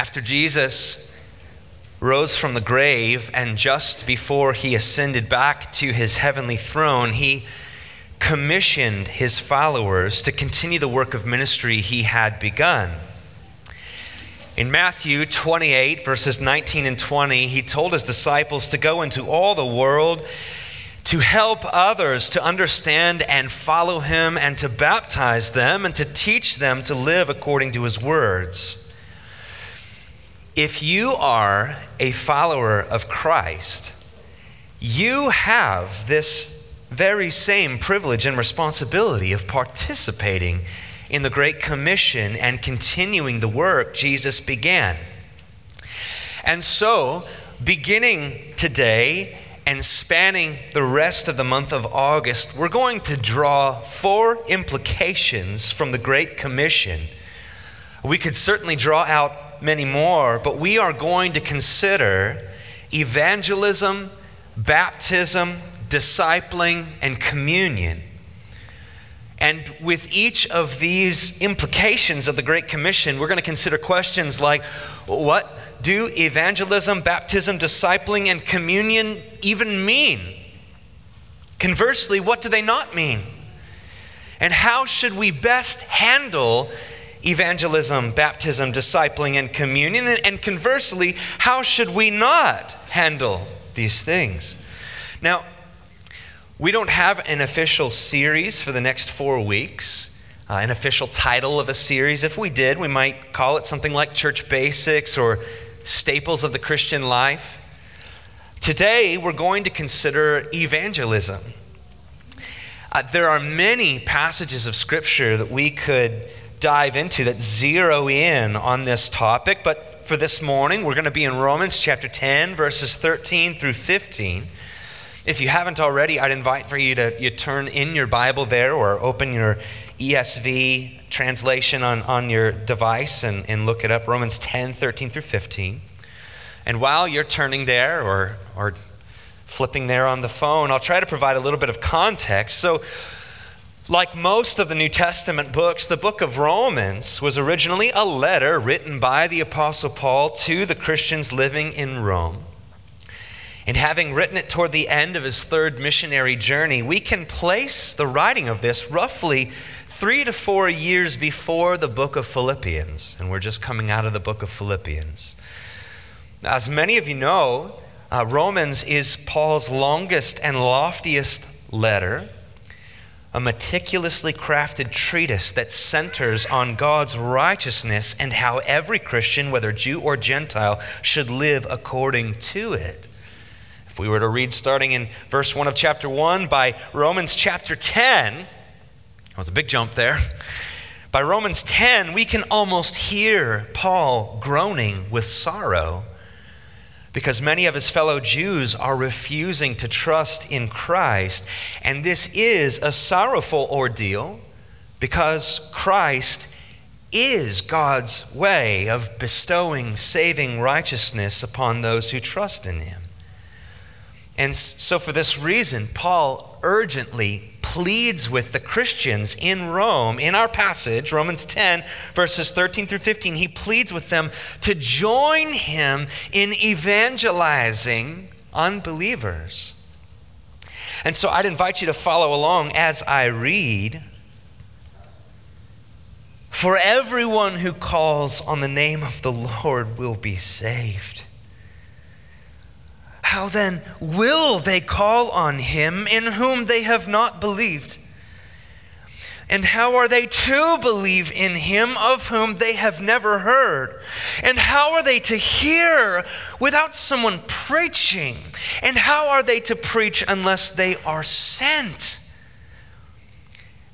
After Jesus rose from the grave and just before he ascended back to his heavenly throne, he commissioned his followers to continue the work of ministry he had begun. In Matthew 28, verses 19 and 20, he told his disciples to go into all the world to help others to understand and follow him and to baptize them and to teach them to live according to his words. If you are a follower of Christ, you have this very same privilege and responsibility of participating in the Great Commission and continuing the work Jesus began. And so, beginning today and spanning the rest of the month of August, we're going to draw four implications from the Great Commission. We could certainly draw out many more, but we are going to consider evangelism, baptism, discipling, and communion. And with each of these implications of the Great Commission, we're going to consider questions like what do evangelism, baptism, discipling, and communion even mean? Conversely, what do they not mean? And how should we best handle evangelism, baptism, discipling, and communion? And conversely, how should we not handle these things? Now, we don't have an official series for the next four weeks, uh, an official title of a series. If we did, we might call it something like Church Basics or Staples of the Christian Life. Today, we're going to consider evangelism. Uh, there are many passages of Scripture that we could dive into that zero in on this topic, but for this morning, we're going to be in Romans chapter 10, verses 13 through 15. If you haven't already, I'd invite for you to you turn in your Bible there or open your ESV translation on, on your device and, and look it up Romans 10, 13 through 15. And while you're turning there or, or flipping there on the phone, I'll try to provide a little bit of context. So, like most of the New Testament books, the book of Romans was originally a letter written by the Apostle Paul to the Christians living in Rome. And having written it toward the end of his third missionary journey, we can place the writing of this roughly three to four years before the book of Philippians. And we're just coming out of the book of Philippians. As many of you know, uh, Romans is Paul's longest and loftiest letter, a meticulously crafted treatise that centers on God's righteousness and how every Christian, whether Jew or Gentile, should live according to it If we were to read starting in verse 1 of chapter 1 by Romans chapter 10, that was a big jump there. By Romans 10, we can almost hear Paul groaning with sorrow because many of his fellow Jews are refusing to trust in Christ. And this is a sorrowful ordeal because Christ is God's way of bestowing saving righteousness upon those who trust in him. And so, for this reason, Paul urgently pleads with the Christians in Rome, in our passage, Romans 10, verses 13 through 15, he pleads with them to join him in evangelizing unbelievers. And so I'd invite you to follow along as I read. For everyone who calls on the name of the Lord will be saved. How then will they call on him in whom they have not believed? And how are they to believe in him of whom they have never heard? And how are they to hear without someone preaching? And how are they to preach unless they are sent?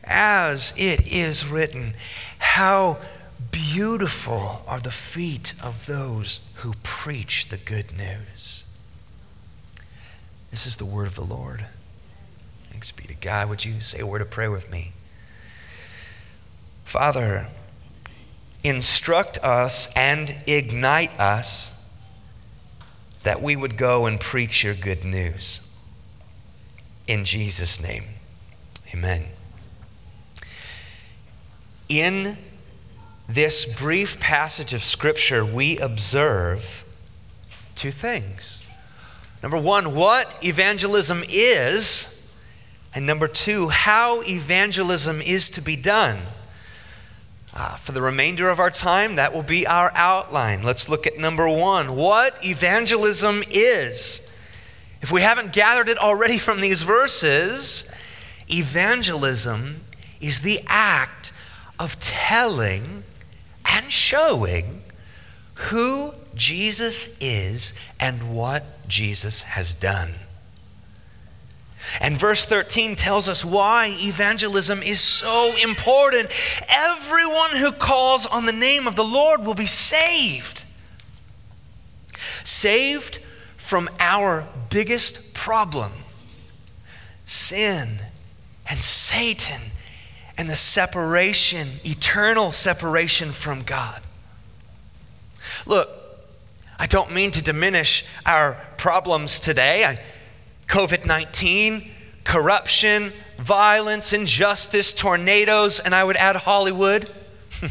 As it is written, how beautiful are the feet of those who preach the good news. This is the word of the Lord. Thanks be to God. Would you say a word of prayer with me? Father, instruct us and ignite us that we would go and preach your good news. In Jesus' name, amen. In this brief passage of Scripture, we observe two things. Number one, what evangelism is, and number two, how evangelism is to be done. Uh, for the remainder of our time, that will be our outline. Let's look at number one what evangelism is. If we haven't gathered it already from these verses, evangelism is the act of telling and showing who Jesus is and what Jesus has done. And verse 13 tells us why evangelism is so important. Everyone who calls on the name of the Lord will be saved. Saved from our biggest problem sin and Satan and the separation, eternal separation from God. Look, I don't mean to diminish our problems today. COVID 19, corruption, violence, injustice, tornadoes, and I would add Hollywood.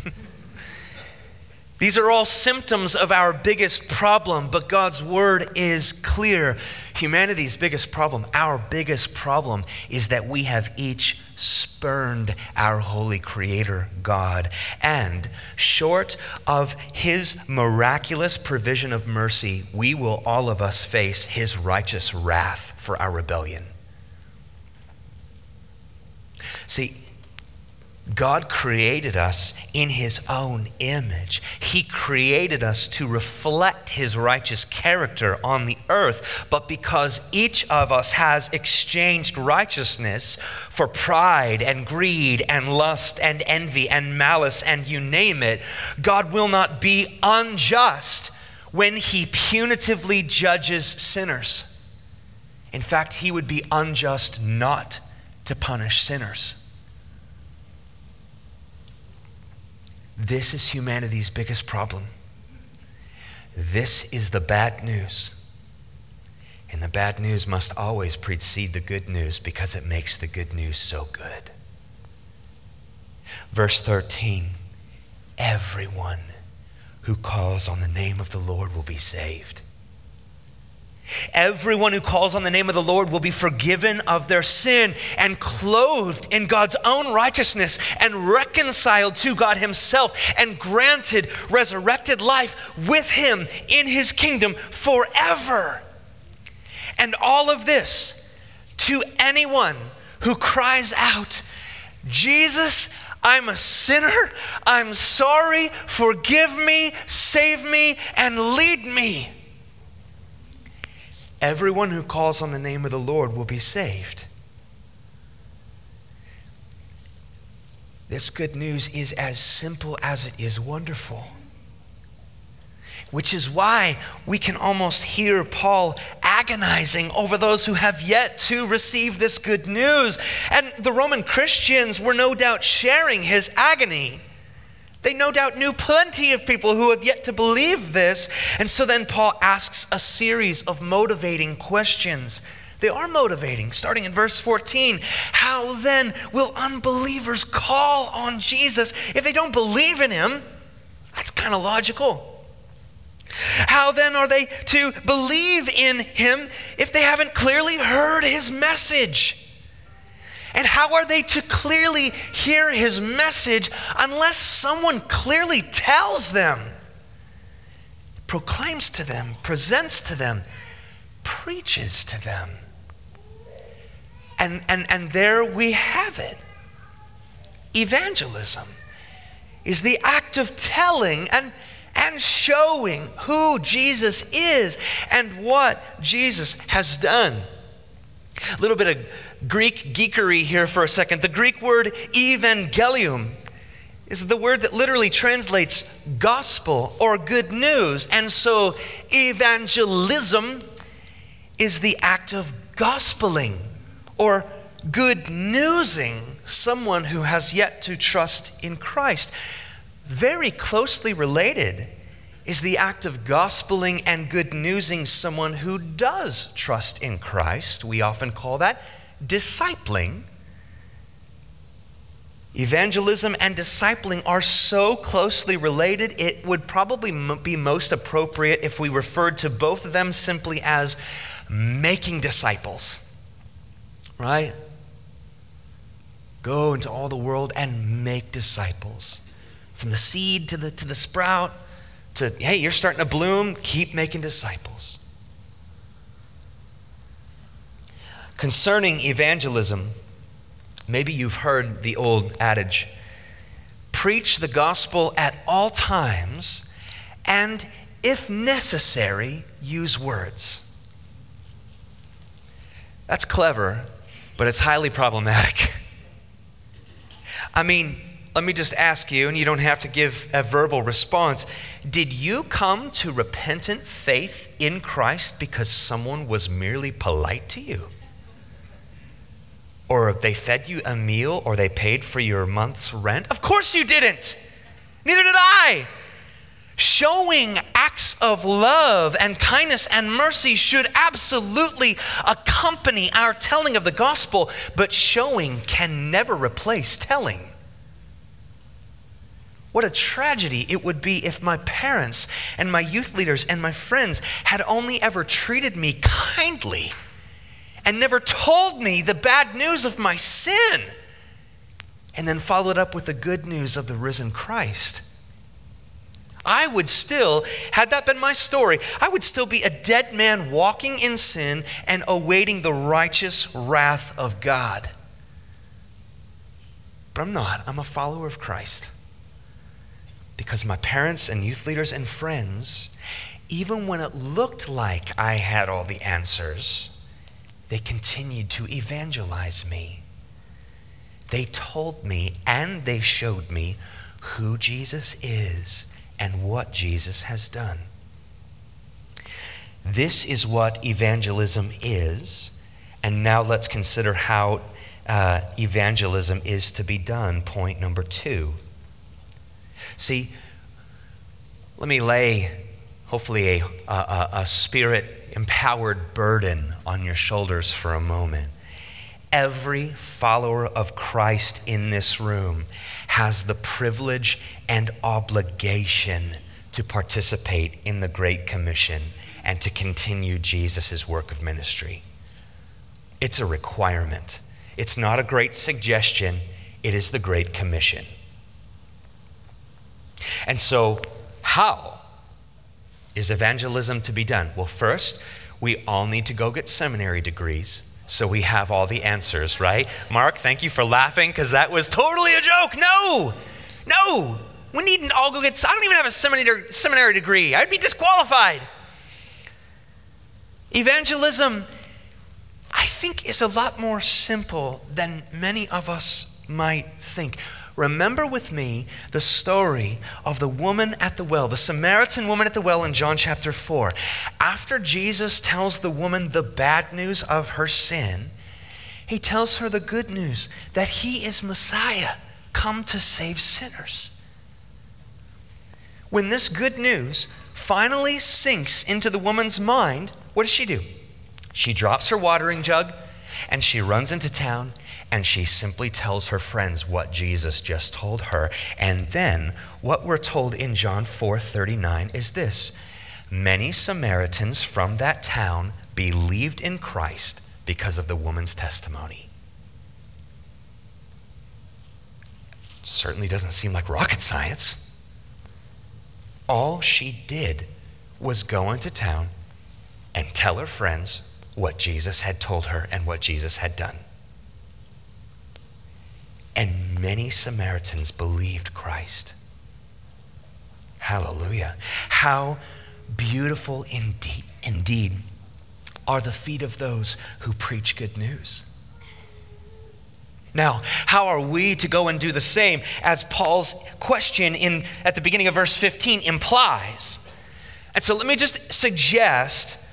These are all symptoms of our biggest problem, but God's word is clear. Humanity's biggest problem, our biggest problem, is that we have each spurned our holy creator God. And short of his miraculous provision of mercy, we will all of us face his righteous wrath for our rebellion. See, God created us in His own image. He created us to reflect His righteous character on the earth. But because each of us has exchanged righteousness for pride and greed and lust and envy and malice and you name it, God will not be unjust when He punitively judges sinners. In fact, He would be unjust not to punish sinners. This is humanity's biggest problem. This is the bad news. And the bad news must always precede the good news because it makes the good news so good. Verse 13 Everyone who calls on the name of the Lord will be saved. Everyone who calls on the name of the Lord will be forgiven of their sin and clothed in God's own righteousness and reconciled to God Himself and granted resurrected life with Him in His kingdom forever. And all of this to anyone who cries out, Jesus, I'm a sinner. I'm sorry. Forgive me, save me, and lead me. Everyone who calls on the name of the Lord will be saved. This good news is as simple as it is wonderful. Which is why we can almost hear Paul agonizing over those who have yet to receive this good news. And the Roman Christians were no doubt sharing his agony. They no doubt knew plenty of people who have yet to believe this. And so then Paul asks a series of motivating questions. They are motivating, starting in verse 14. How then will unbelievers call on Jesus if they don't believe in him? That's kind of logical. How then are they to believe in him if they haven't clearly heard his message? And how are they to clearly hear his message unless someone clearly tells them, proclaims to them, presents to them, preaches to them? And, and, and there we have it. Evangelism is the act of telling and, and showing who Jesus is and what Jesus has done. A little bit of Greek geekery here for a second. The Greek word evangelium is the word that literally translates gospel or good news. And so evangelism is the act of gospeling or good newsing someone who has yet to trust in Christ. Very closely related is the act of gospeling and good newsing someone who does trust in Christ. We often call that discipling. Evangelism and discipling are so closely related, it would probably be most appropriate if we referred to both of them simply as making disciples. Right? Go into all the world and make disciples. From the seed to the, to the sprout, to, hey, you're starting to bloom, keep making disciples. Concerning evangelism, maybe you've heard the old adage preach the gospel at all times, and if necessary, use words. That's clever, but it's highly problematic. I mean, let me just ask you, and you don't have to give a verbal response. Did you come to repentant faith in Christ because someone was merely polite to you? Or they fed you a meal or they paid for your month's rent? Of course you didn't. Neither did I. Showing acts of love and kindness and mercy should absolutely accompany our telling of the gospel, but showing can never replace telling. What a tragedy it would be if my parents and my youth leaders and my friends had only ever treated me kindly and never told me the bad news of my sin and then followed up with the good news of the risen Christ. I would still, had that been my story, I would still be a dead man walking in sin and awaiting the righteous wrath of God. But I'm not. I'm a follower of Christ because my parents and youth leaders and friends, even when it looked like I had all the answers, they continued to evangelize me. They told me and they showed me who Jesus is and what Jesus has done. This is what evangelism is, and now let's consider how uh, evangelism is to be done. Point number two. See, let me lay, hopefully, a, a, a spirit empowered burden on your shoulders for a moment. Every follower of Christ in this room has the privilege and obligation to participate in the Great Commission and to continue Jesus' work of ministry. It's a requirement. It's not a great suggestion, it is the Great Commission. And so, how is evangelism to be done? Well, first, we all need to go get seminary degrees so we have all the answers, right? Mark, thank you for laughing because that was totally a joke. No, no, we needn't all go get, I don't even have a seminary, seminary degree. I'd be disqualified. Evangelism, I think, is a lot more simple than many of us might think. Remember with me the story of the woman at the well, the Samaritan woman at the well in John chapter 4. After Jesus tells the woman the bad news of her sin, he tells her the good news that he is Messiah, come to save sinners. When this good news finally sinks into the woman's mind, what does she do? She drops her watering jug and she runs into town and she simply tells her friends what Jesus just told her. And then what we're told in John 4:39 is this: Many Samaritans from that town believed in Christ because of the woman's testimony. Certainly doesn't seem like rocket science. All she did was go into town and tell her friends what Jesus had told her and what Jesus had done. And many Samaritans believed Christ. Hallelujah. How beautiful indeed, indeed are the feet of those who preach good news. Now, how are we to go and do the same as Paul's question in, at the beginning of verse 15 implies? And so let me just suggest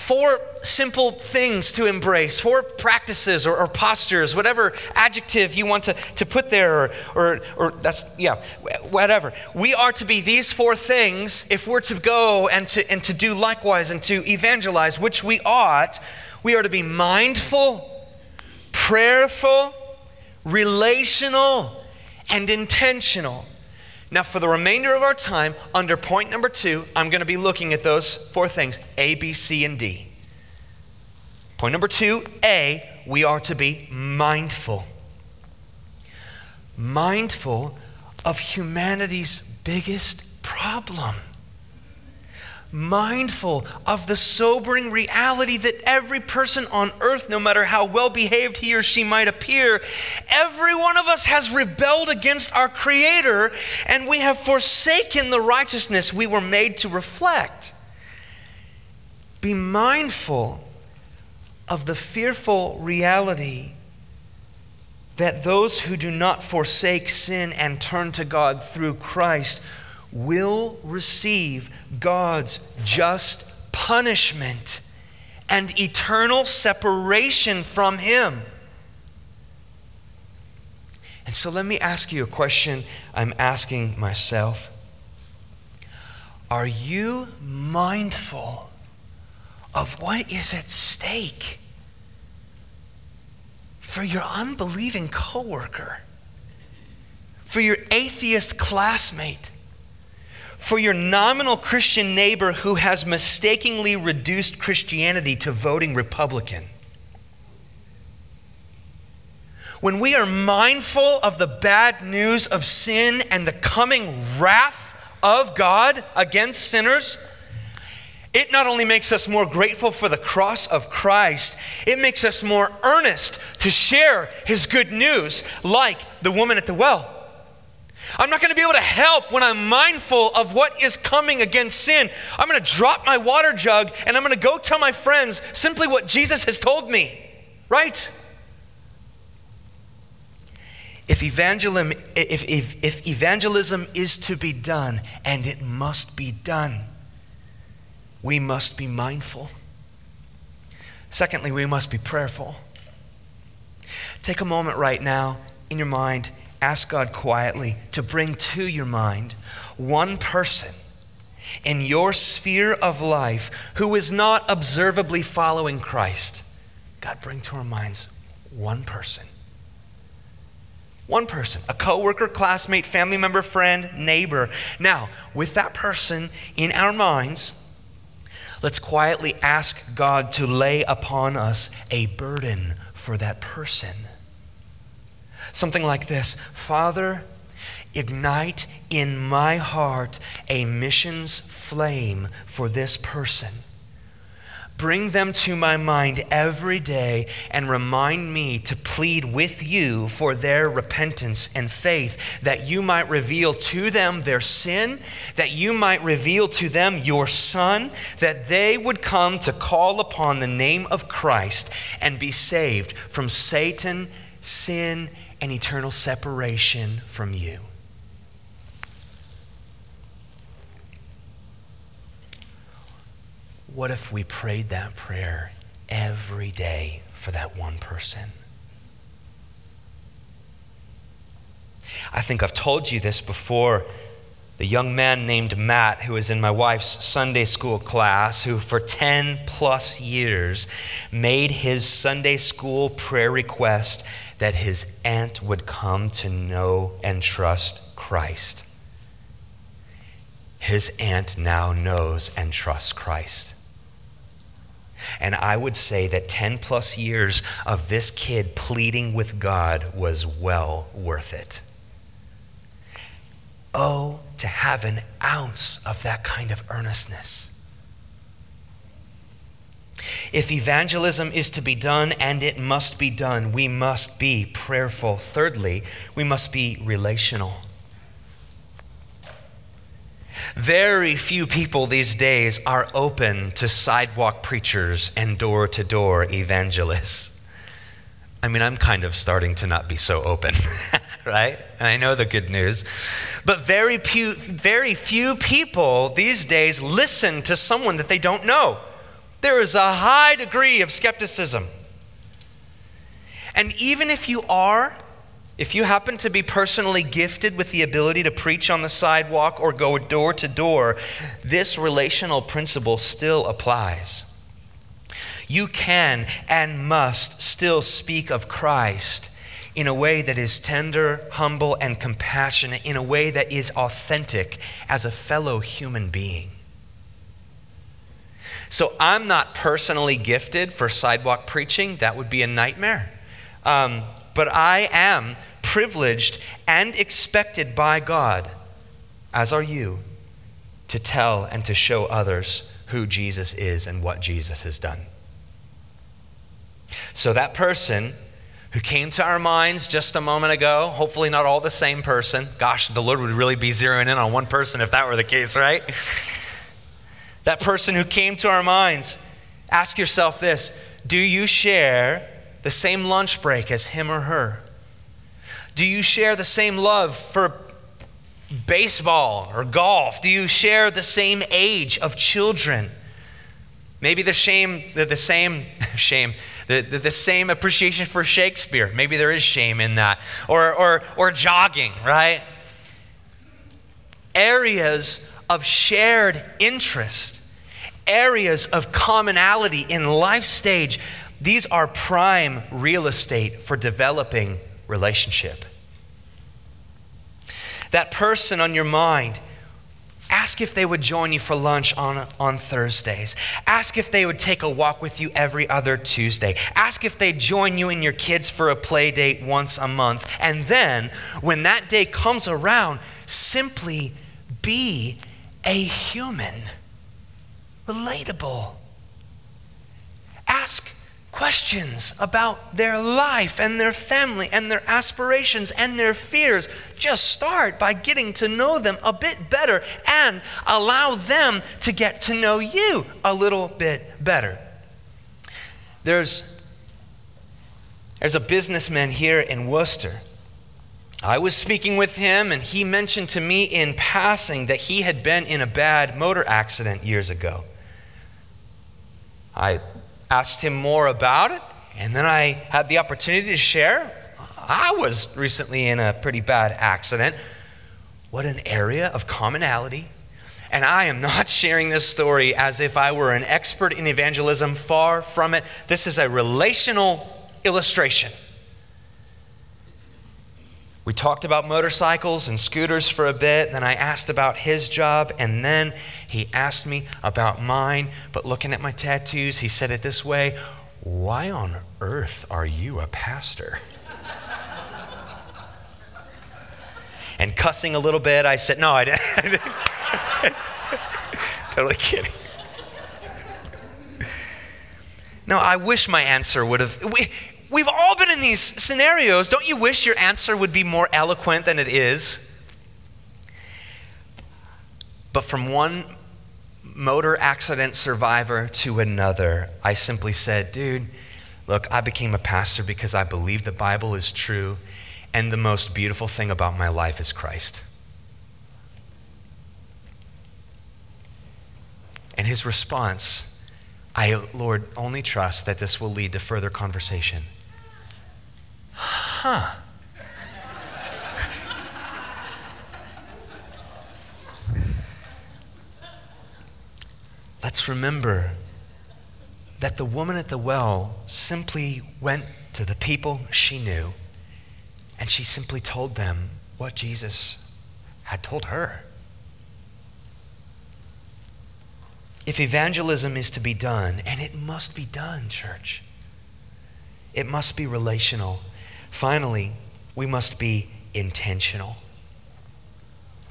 four simple things to embrace, four practices or, or, postures, whatever adjective you want to, to put there, or, or, or that's, yeah, whatever. We are to be these four things if we're to go and to, and to do likewise and to evangelize, which we ought. We are to be mindful, prayerful, relational, and intentional. Now, for the remainder of our time, under point number two, I'm going to be looking at those four things A, B, C, and D. Point number two A, we are to be mindful. Mindful of humanity's biggest problem mindful of the sobering reality that every person on earth, no matter how well behaved he or she might appear, every one of us has rebelled against our Creator and we have forsaken the righteousness we were made to reflect. Be mindful of the fearful reality that those who do not forsake sin and turn to God through Christ will receive God's just punishment and eternal separation from Him. And so let me ask you a question I'm asking myself. Are you mindful of what is at stake for your unbelieving coworker, for your atheist classmate? For your nominal Christian neighbor who has mistakenly reduced Christianity to voting Republican. When we are mindful of the bad news of sin and the coming wrath of God against sinners, it not only makes us more grateful for the cross of Christ, it makes us more earnest to share his good news, like the woman at the well. I'm not going to be able to help when I'm mindful of what is coming against sin. I'm going to drop my water jug and I'm going to go tell my friends simply what Jesus has told me. Right? If evangelism, if, if, if evangelism is to be done, and it must be done, we must be mindful. Secondly, we must be prayerful. Take a moment right now in your mind ask God quietly to bring to your mind one person in your sphere of life who is not observably following Christ. God, bring to our minds one person. One person, a coworker, classmate, family member, friend, neighbor. Now, with that person in our minds, let's quietly ask God to lay upon us a burden for that person. Something like this Father, ignite in my heart a missions flame for this person. Bring them to my mind every day and remind me to plead with you for their repentance and faith, that you might reveal to them their sin, that you might reveal to them your Son, that they would come to call upon the name of Christ and be saved from Satan, sin, and eternal separation from you. What if we prayed that prayer every day for that one person? I think I've told you this before. The young man named Matt, who was in my wife's Sunday school class, who for 10 plus years made his Sunday school prayer request that his aunt would come to know and trust Christ. His aunt now knows and trusts Christ. And I would say that 10 plus years of this kid pleading with God was well worth it. Oh, to have an ounce of that kind of earnestness. If evangelism is to be done, and it must be done, we must be prayerful. Thirdly, we must be relational. Very few people these days are open to sidewalk preachers and door to door evangelists. I mean, I'm kind of starting to not be so open, right? And I know the good news. But very few, very few people these days listen to someone that they don't know. There is a high degree of skepticism. And even if you are, if you happen to be personally gifted with the ability to preach on the sidewalk or go door to door, this relational principle still applies. You can and must still speak of Christ in a way that is tender, humble, and compassionate, in a way that is authentic as a fellow human being. So I'm not personally gifted for sidewalk preaching, that would be a nightmare. Um, but I am privileged and expected by God, as are you, to tell and to show others who Jesus is and what Jesus has done. So that person who came to our minds just a moment ago, hopefully not all the same person. Gosh, the Lord would really be zeroing in on one person if that were the case, right? that person who came to our minds, ask yourself this Do you share the same lunch break as him or her? Do you share the same love for baseball or golf? Do you share the same age of children? Maybe the shame, the, the same shame, the, the, the, same appreciation for Shakespeare. Maybe there is shame in that. Or, or, or jogging, right? Areas of shared interest, areas of commonality in life stage. These are prime real estate for developing relationship. That person on your mind, ask if they would join you for lunch on, on Thursdays. Ask if they would take a walk with you every other Tuesday. Ask if they'd join you and your kids for a play date once a month. And then, when that day comes around, simply be a human, relatable. Ask questions about their life and their family and their aspirations and their fears. Just start by getting to know them a bit better and allow them to get to know you a little bit better. There's, there's a businessman here in Worcester. I was speaking with him, and he mentioned to me in passing that he had been in a bad motor accident years ago. I asked him more about it, and then I had the opportunity to share. I was recently in a pretty bad accident. What an area of commonality. And I am not sharing this story as if I were an expert in evangelism, far from it. This is a relational illustration. We talked about motorcycles and scooters for a bit. Then I asked about his job, and then he asked me about mine. But looking at my tattoos, he said it this way Why on earth are you a pastor? and cussing a little bit, I said, No, I didn't. totally kidding. No, I wish my answer would have. We've all been in these scenarios. Don't you wish your answer would be more eloquent than it is? But from one motor accident survivor to another, I simply said, dude, look, I became a pastor because I believe the Bible is true, and the most beautiful thing about my life is Christ. And his response, I, Lord, only trust that this will lead to further conversation huh. Let's remember that the woman at the well simply went to the people she knew and she simply told them what Jesus had told her. If evangelism is to be done, and it must be done, church, it must be relational. Finally, we must be intentional.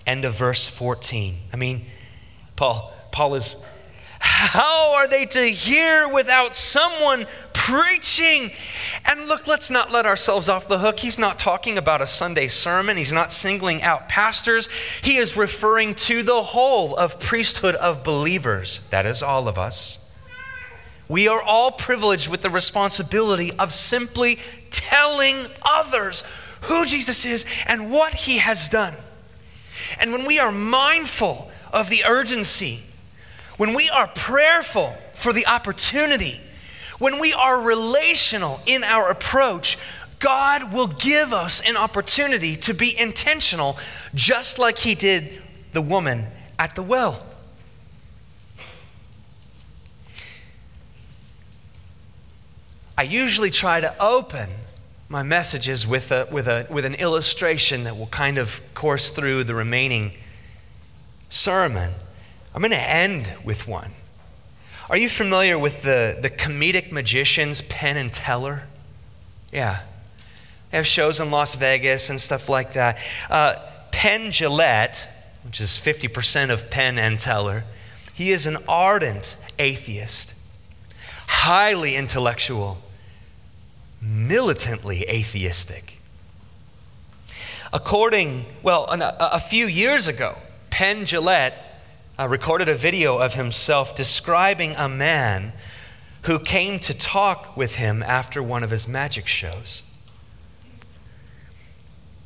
End of verse 14. I mean, Paul, Paul is, how are they to hear without someone preaching? And look, let's not let ourselves off the hook. He's not talking about a Sunday sermon, he's not singling out pastors. He is referring to the whole of priesthood of believers. That is all of us. We are all privileged with the responsibility of simply telling others who Jesus is and what he has done. And when we are mindful of the urgency, when we are prayerful for the opportunity, when we are relational in our approach, God will give us an opportunity to be intentional, just like He did the woman at the well. I usually try to open my messages with, a, with, a, with an illustration that will kind of course through the remaining sermon. I'm going to end with one. Are you familiar with the, the comedic magicians Penn and Teller? Yeah. They have shows in Las Vegas and stuff like that. Uh, Penn Jillette, which is 50% of Penn and Teller, he is an ardent atheist, highly intellectual, militantly atheistic. According, well, a, a few years ago, Penn Jillette uh, recorded a video of himself describing a man who came to talk with him after one of his magic shows.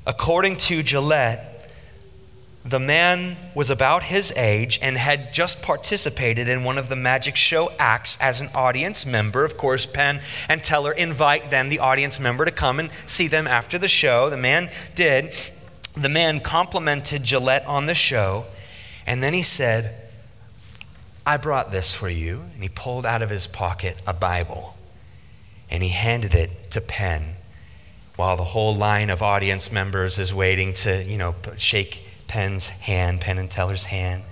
According to Jillette, the man was about his age and had just participated in one of the magic show acts as an audience member. Of course, Penn and Teller invite then the audience member to come and see them after the show. The man did. The man complimented Jillette on the show, and then he said, I brought this for you. And he pulled out of his pocket a Bible and he handed it to Penn while the whole line of audience members is waiting to, you know, shake Penn's hand, Penn and Teller's hand.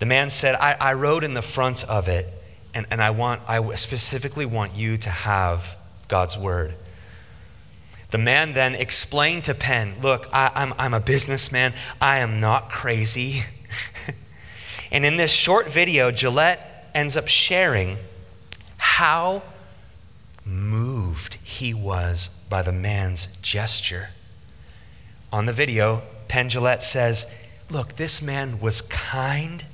The man said, I, I wrote in the front of it, and, and I, want, I specifically want you to have God's word. The man then explained to Penn, Look, I, I'm, I'm a businessman. I am not crazy. and in this short video, Jillette ends up sharing how moved he was by the man's gesture. On the video, Penn Jillette says, Look, this man was kind,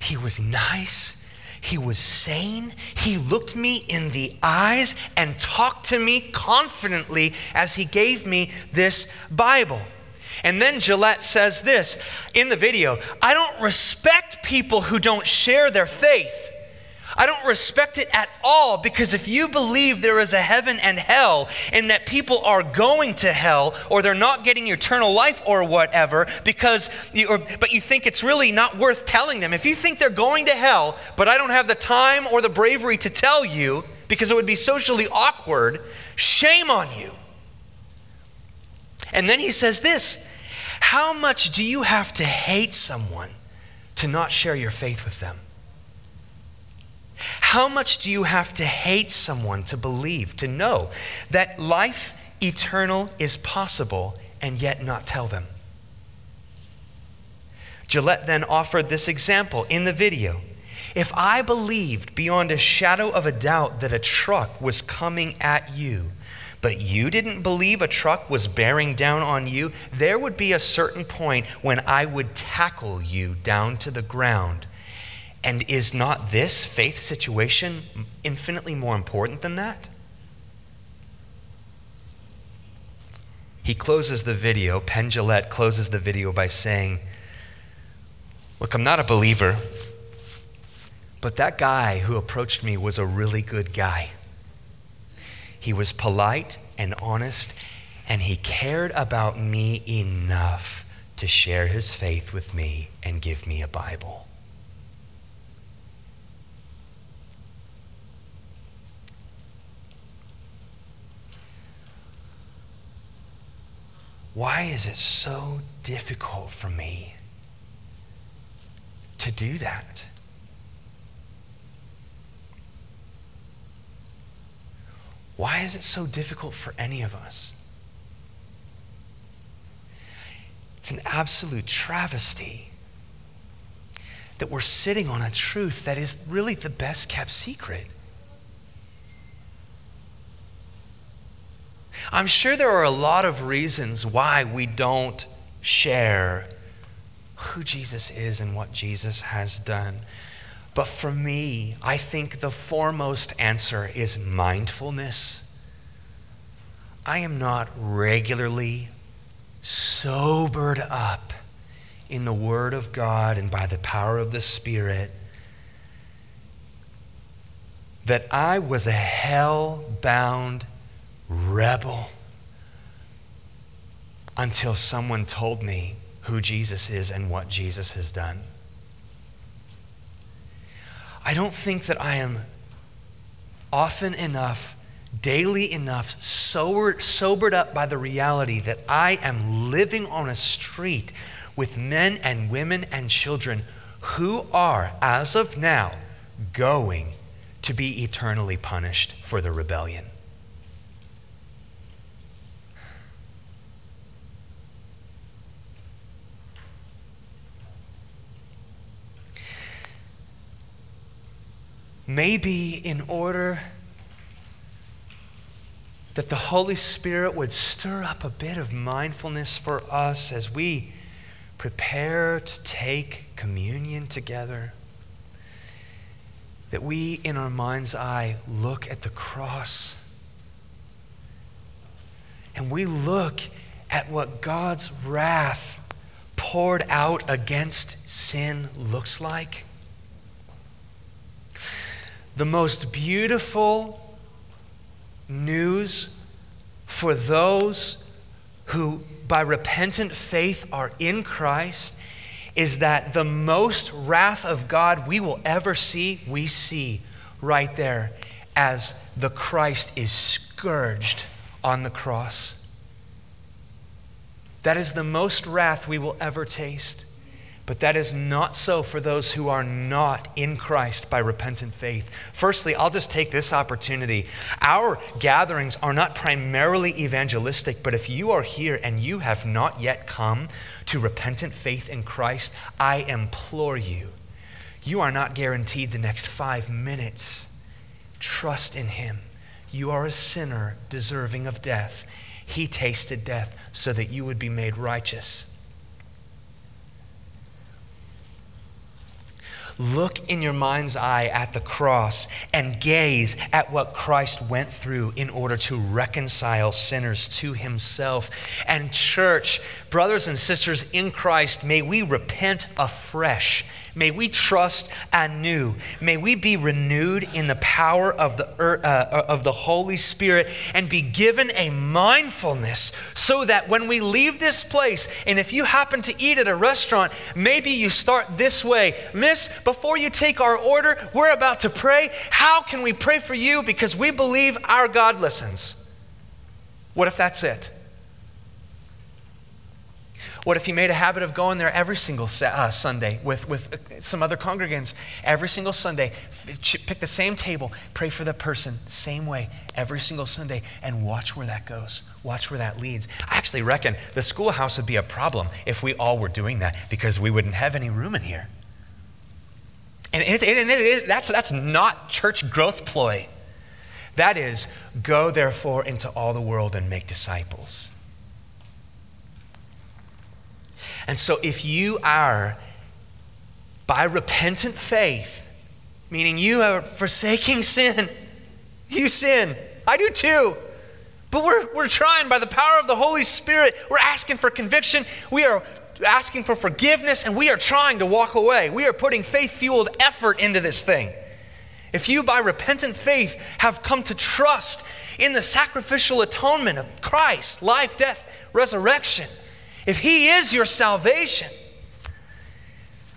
he was nice, he was sane, he looked me in the eyes and talked to me confidently as he gave me this Bible. And then Jillette says this in the video I don't respect people who don't share their faith. I don't respect it at all because if you believe there is a heaven and hell and that people are going to hell or they're not getting eternal life or whatever because you, or, but you think it's really not worth telling them. If you think they're going to hell, but I don't have the time or the bravery to tell you because it would be socially awkward, shame on you. And then he says this, how much do you have to hate someone to not share your faith with them? How much do you have to hate someone to believe, to know that life eternal is possible and yet not tell them? Jillette then offered this example in the video. If I believed beyond a shadow of a doubt that a truck was coming at you, but you didn't believe a truck was bearing down on you, there would be a certain point when I would tackle you down to the ground and is not this faith situation infinitely more important than that? He closes the video, Penn closes the video by saying, Look, I'm not a believer, but that guy who approached me was a really good guy. He was polite and honest, and he cared about me enough to share his faith with me and give me a Bible. Why is it so difficult for me to do that? Why is it so difficult for any of us? It's an absolute travesty that we're sitting on a truth that is really the best kept secret. I'm sure there are a lot of reasons why we don't share who Jesus is and what Jesus has done. But for me, I think the foremost answer is mindfulness. I am not regularly sobered up in the Word of God and by the power of the Spirit that I was a hell bound rebel until someone told me who Jesus is and what Jesus has done. I don't think that I am often enough daily enough sobered, sobered up by the reality that I am living on a street with men and women and children who are, as of now, going to be eternally punished for the rebellion. Maybe in order that the Holy Spirit would stir up a bit of mindfulness for us as we prepare to take communion together. That we, in our mind's eye, look at the cross and we look at what God's wrath poured out against sin looks like. The most beautiful news for those who, by repentant faith, are in Christ is that the most wrath of God we will ever see, we see right there as the Christ is scourged on the cross. That is the most wrath we will ever taste. But that is not so for those who are not in Christ by repentant faith. Firstly, I'll just take this opportunity. Our gatherings are not primarily evangelistic, but if you are here and you have not yet come to repentant faith in Christ, I implore you, you are not guaranteed the next five minutes. Trust in Him. You are a sinner deserving of death. He tasted death so that you would be made righteous. Look in your mind's eye at the cross and gaze at what Christ went through in order to reconcile sinners to himself. And, church, brothers and sisters in Christ, may we repent afresh May we trust anew. May we be renewed in the power of the, uh, of the Holy Spirit and be given a mindfulness so that when we leave this place, and if you happen to eat at a restaurant, maybe you start this way Miss, before you take our order, we're about to pray. How can we pray for you? Because we believe our God listens. What if that's it? What if you made a habit of going there every single uh, Sunday with, with uh, some other congregants? Every single Sunday, pick the same table, pray for the person, the same way, every single Sunday, and watch where that goes. Watch where that leads. I actually reckon the schoolhouse would be a problem if we all were doing that because we wouldn't have any room in here. And it, it, it, that's, that's not church growth ploy. That is, go therefore into all the world and make disciples. And so, if you are, by repentant faith, meaning you are forsaking sin, you sin. I do too. But we're, we're trying by the power of the Holy Spirit. We're asking for conviction. We are asking for forgiveness, and we are trying to walk away. We are putting faith fueled effort into this thing. If you, by repentant faith, have come to trust in the sacrificial atonement of Christ, life, death, resurrection, if He is your salvation,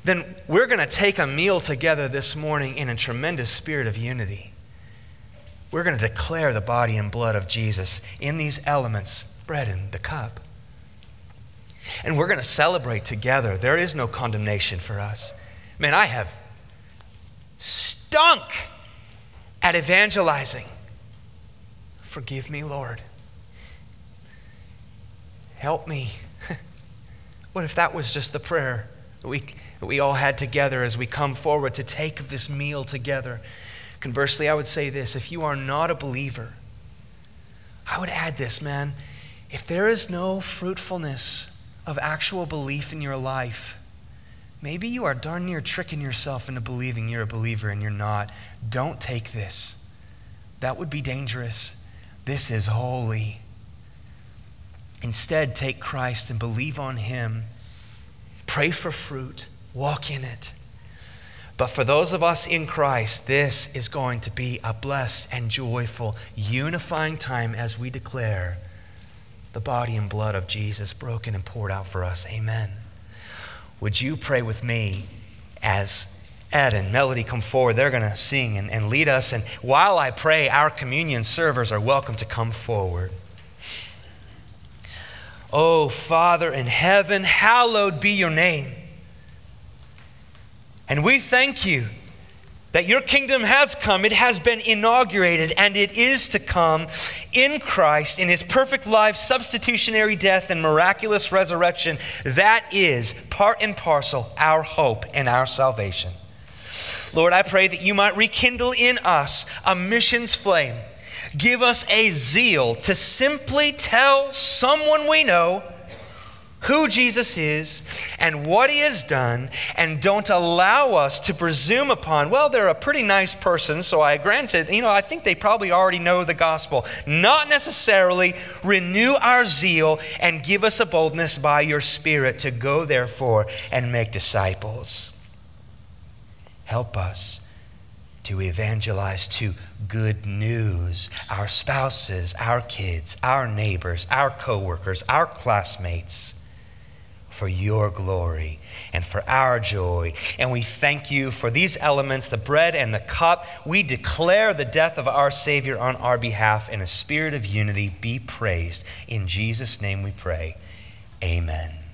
then we're going to take a meal together this morning in a tremendous spirit of unity. We're going to declare the body and blood of Jesus in these elements, bread and the cup. And we're going to celebrate together. There is no condemnation for us. Man, I have stunk at evangelizing. Forgive me, Lord. Help me. What if that was just the prayer that we, that we all had together as we come forward to take this meal together? Conversely, I would say this if you are not a believer, I would add this, man. If there is no fruitfulness of actual belief in your life, maybe you are darn near tricking yourself into believing you're a believer and you're not. Don't take this. That would be dangerous. This is holy. Instead, take Christ and believe on Him. Pray for fruit, walk in it. But for those of us in Christ, this is going to be a blessed and joyful, unifying time as we declare the body and blood of Jesus broken and poured out for us. Amen. Would you pray with me as Ed and Melody come forward. They're going to sing and, and lead us. And while I pray, our communion servers are welcome to come forward. Oh, Father in heaven, hallowed be your name. And we thank you that your kingdom has come, it has been inaugurated, and it is to come in Christ, in his perfect life, substitutionary death, and miraculous resurrection. That is part and parcel our hope and our salvation. Lord, I pray that you might rekindle in us a missions flame. Give us a zeal to simply tell someone we know who Jesus is and what he has done, and don't allow us to presume upon, well, they're a pretty nice person, so I granted, you know, I think they probably already know the gospel. Not necessarily renew our zeal and give us a boldness by your Spirit to go, therefore, and make disciples. Help us to evangelize to good news our spouses, our kids, our neighbors, our coworkers, our classmates for your glory and for our joy. And we thank you for these elements, the bread and the cup. We declare the death of our Savior on our behalf in a spirit of unity. Be praised. In Jesus' name we pray. Amen.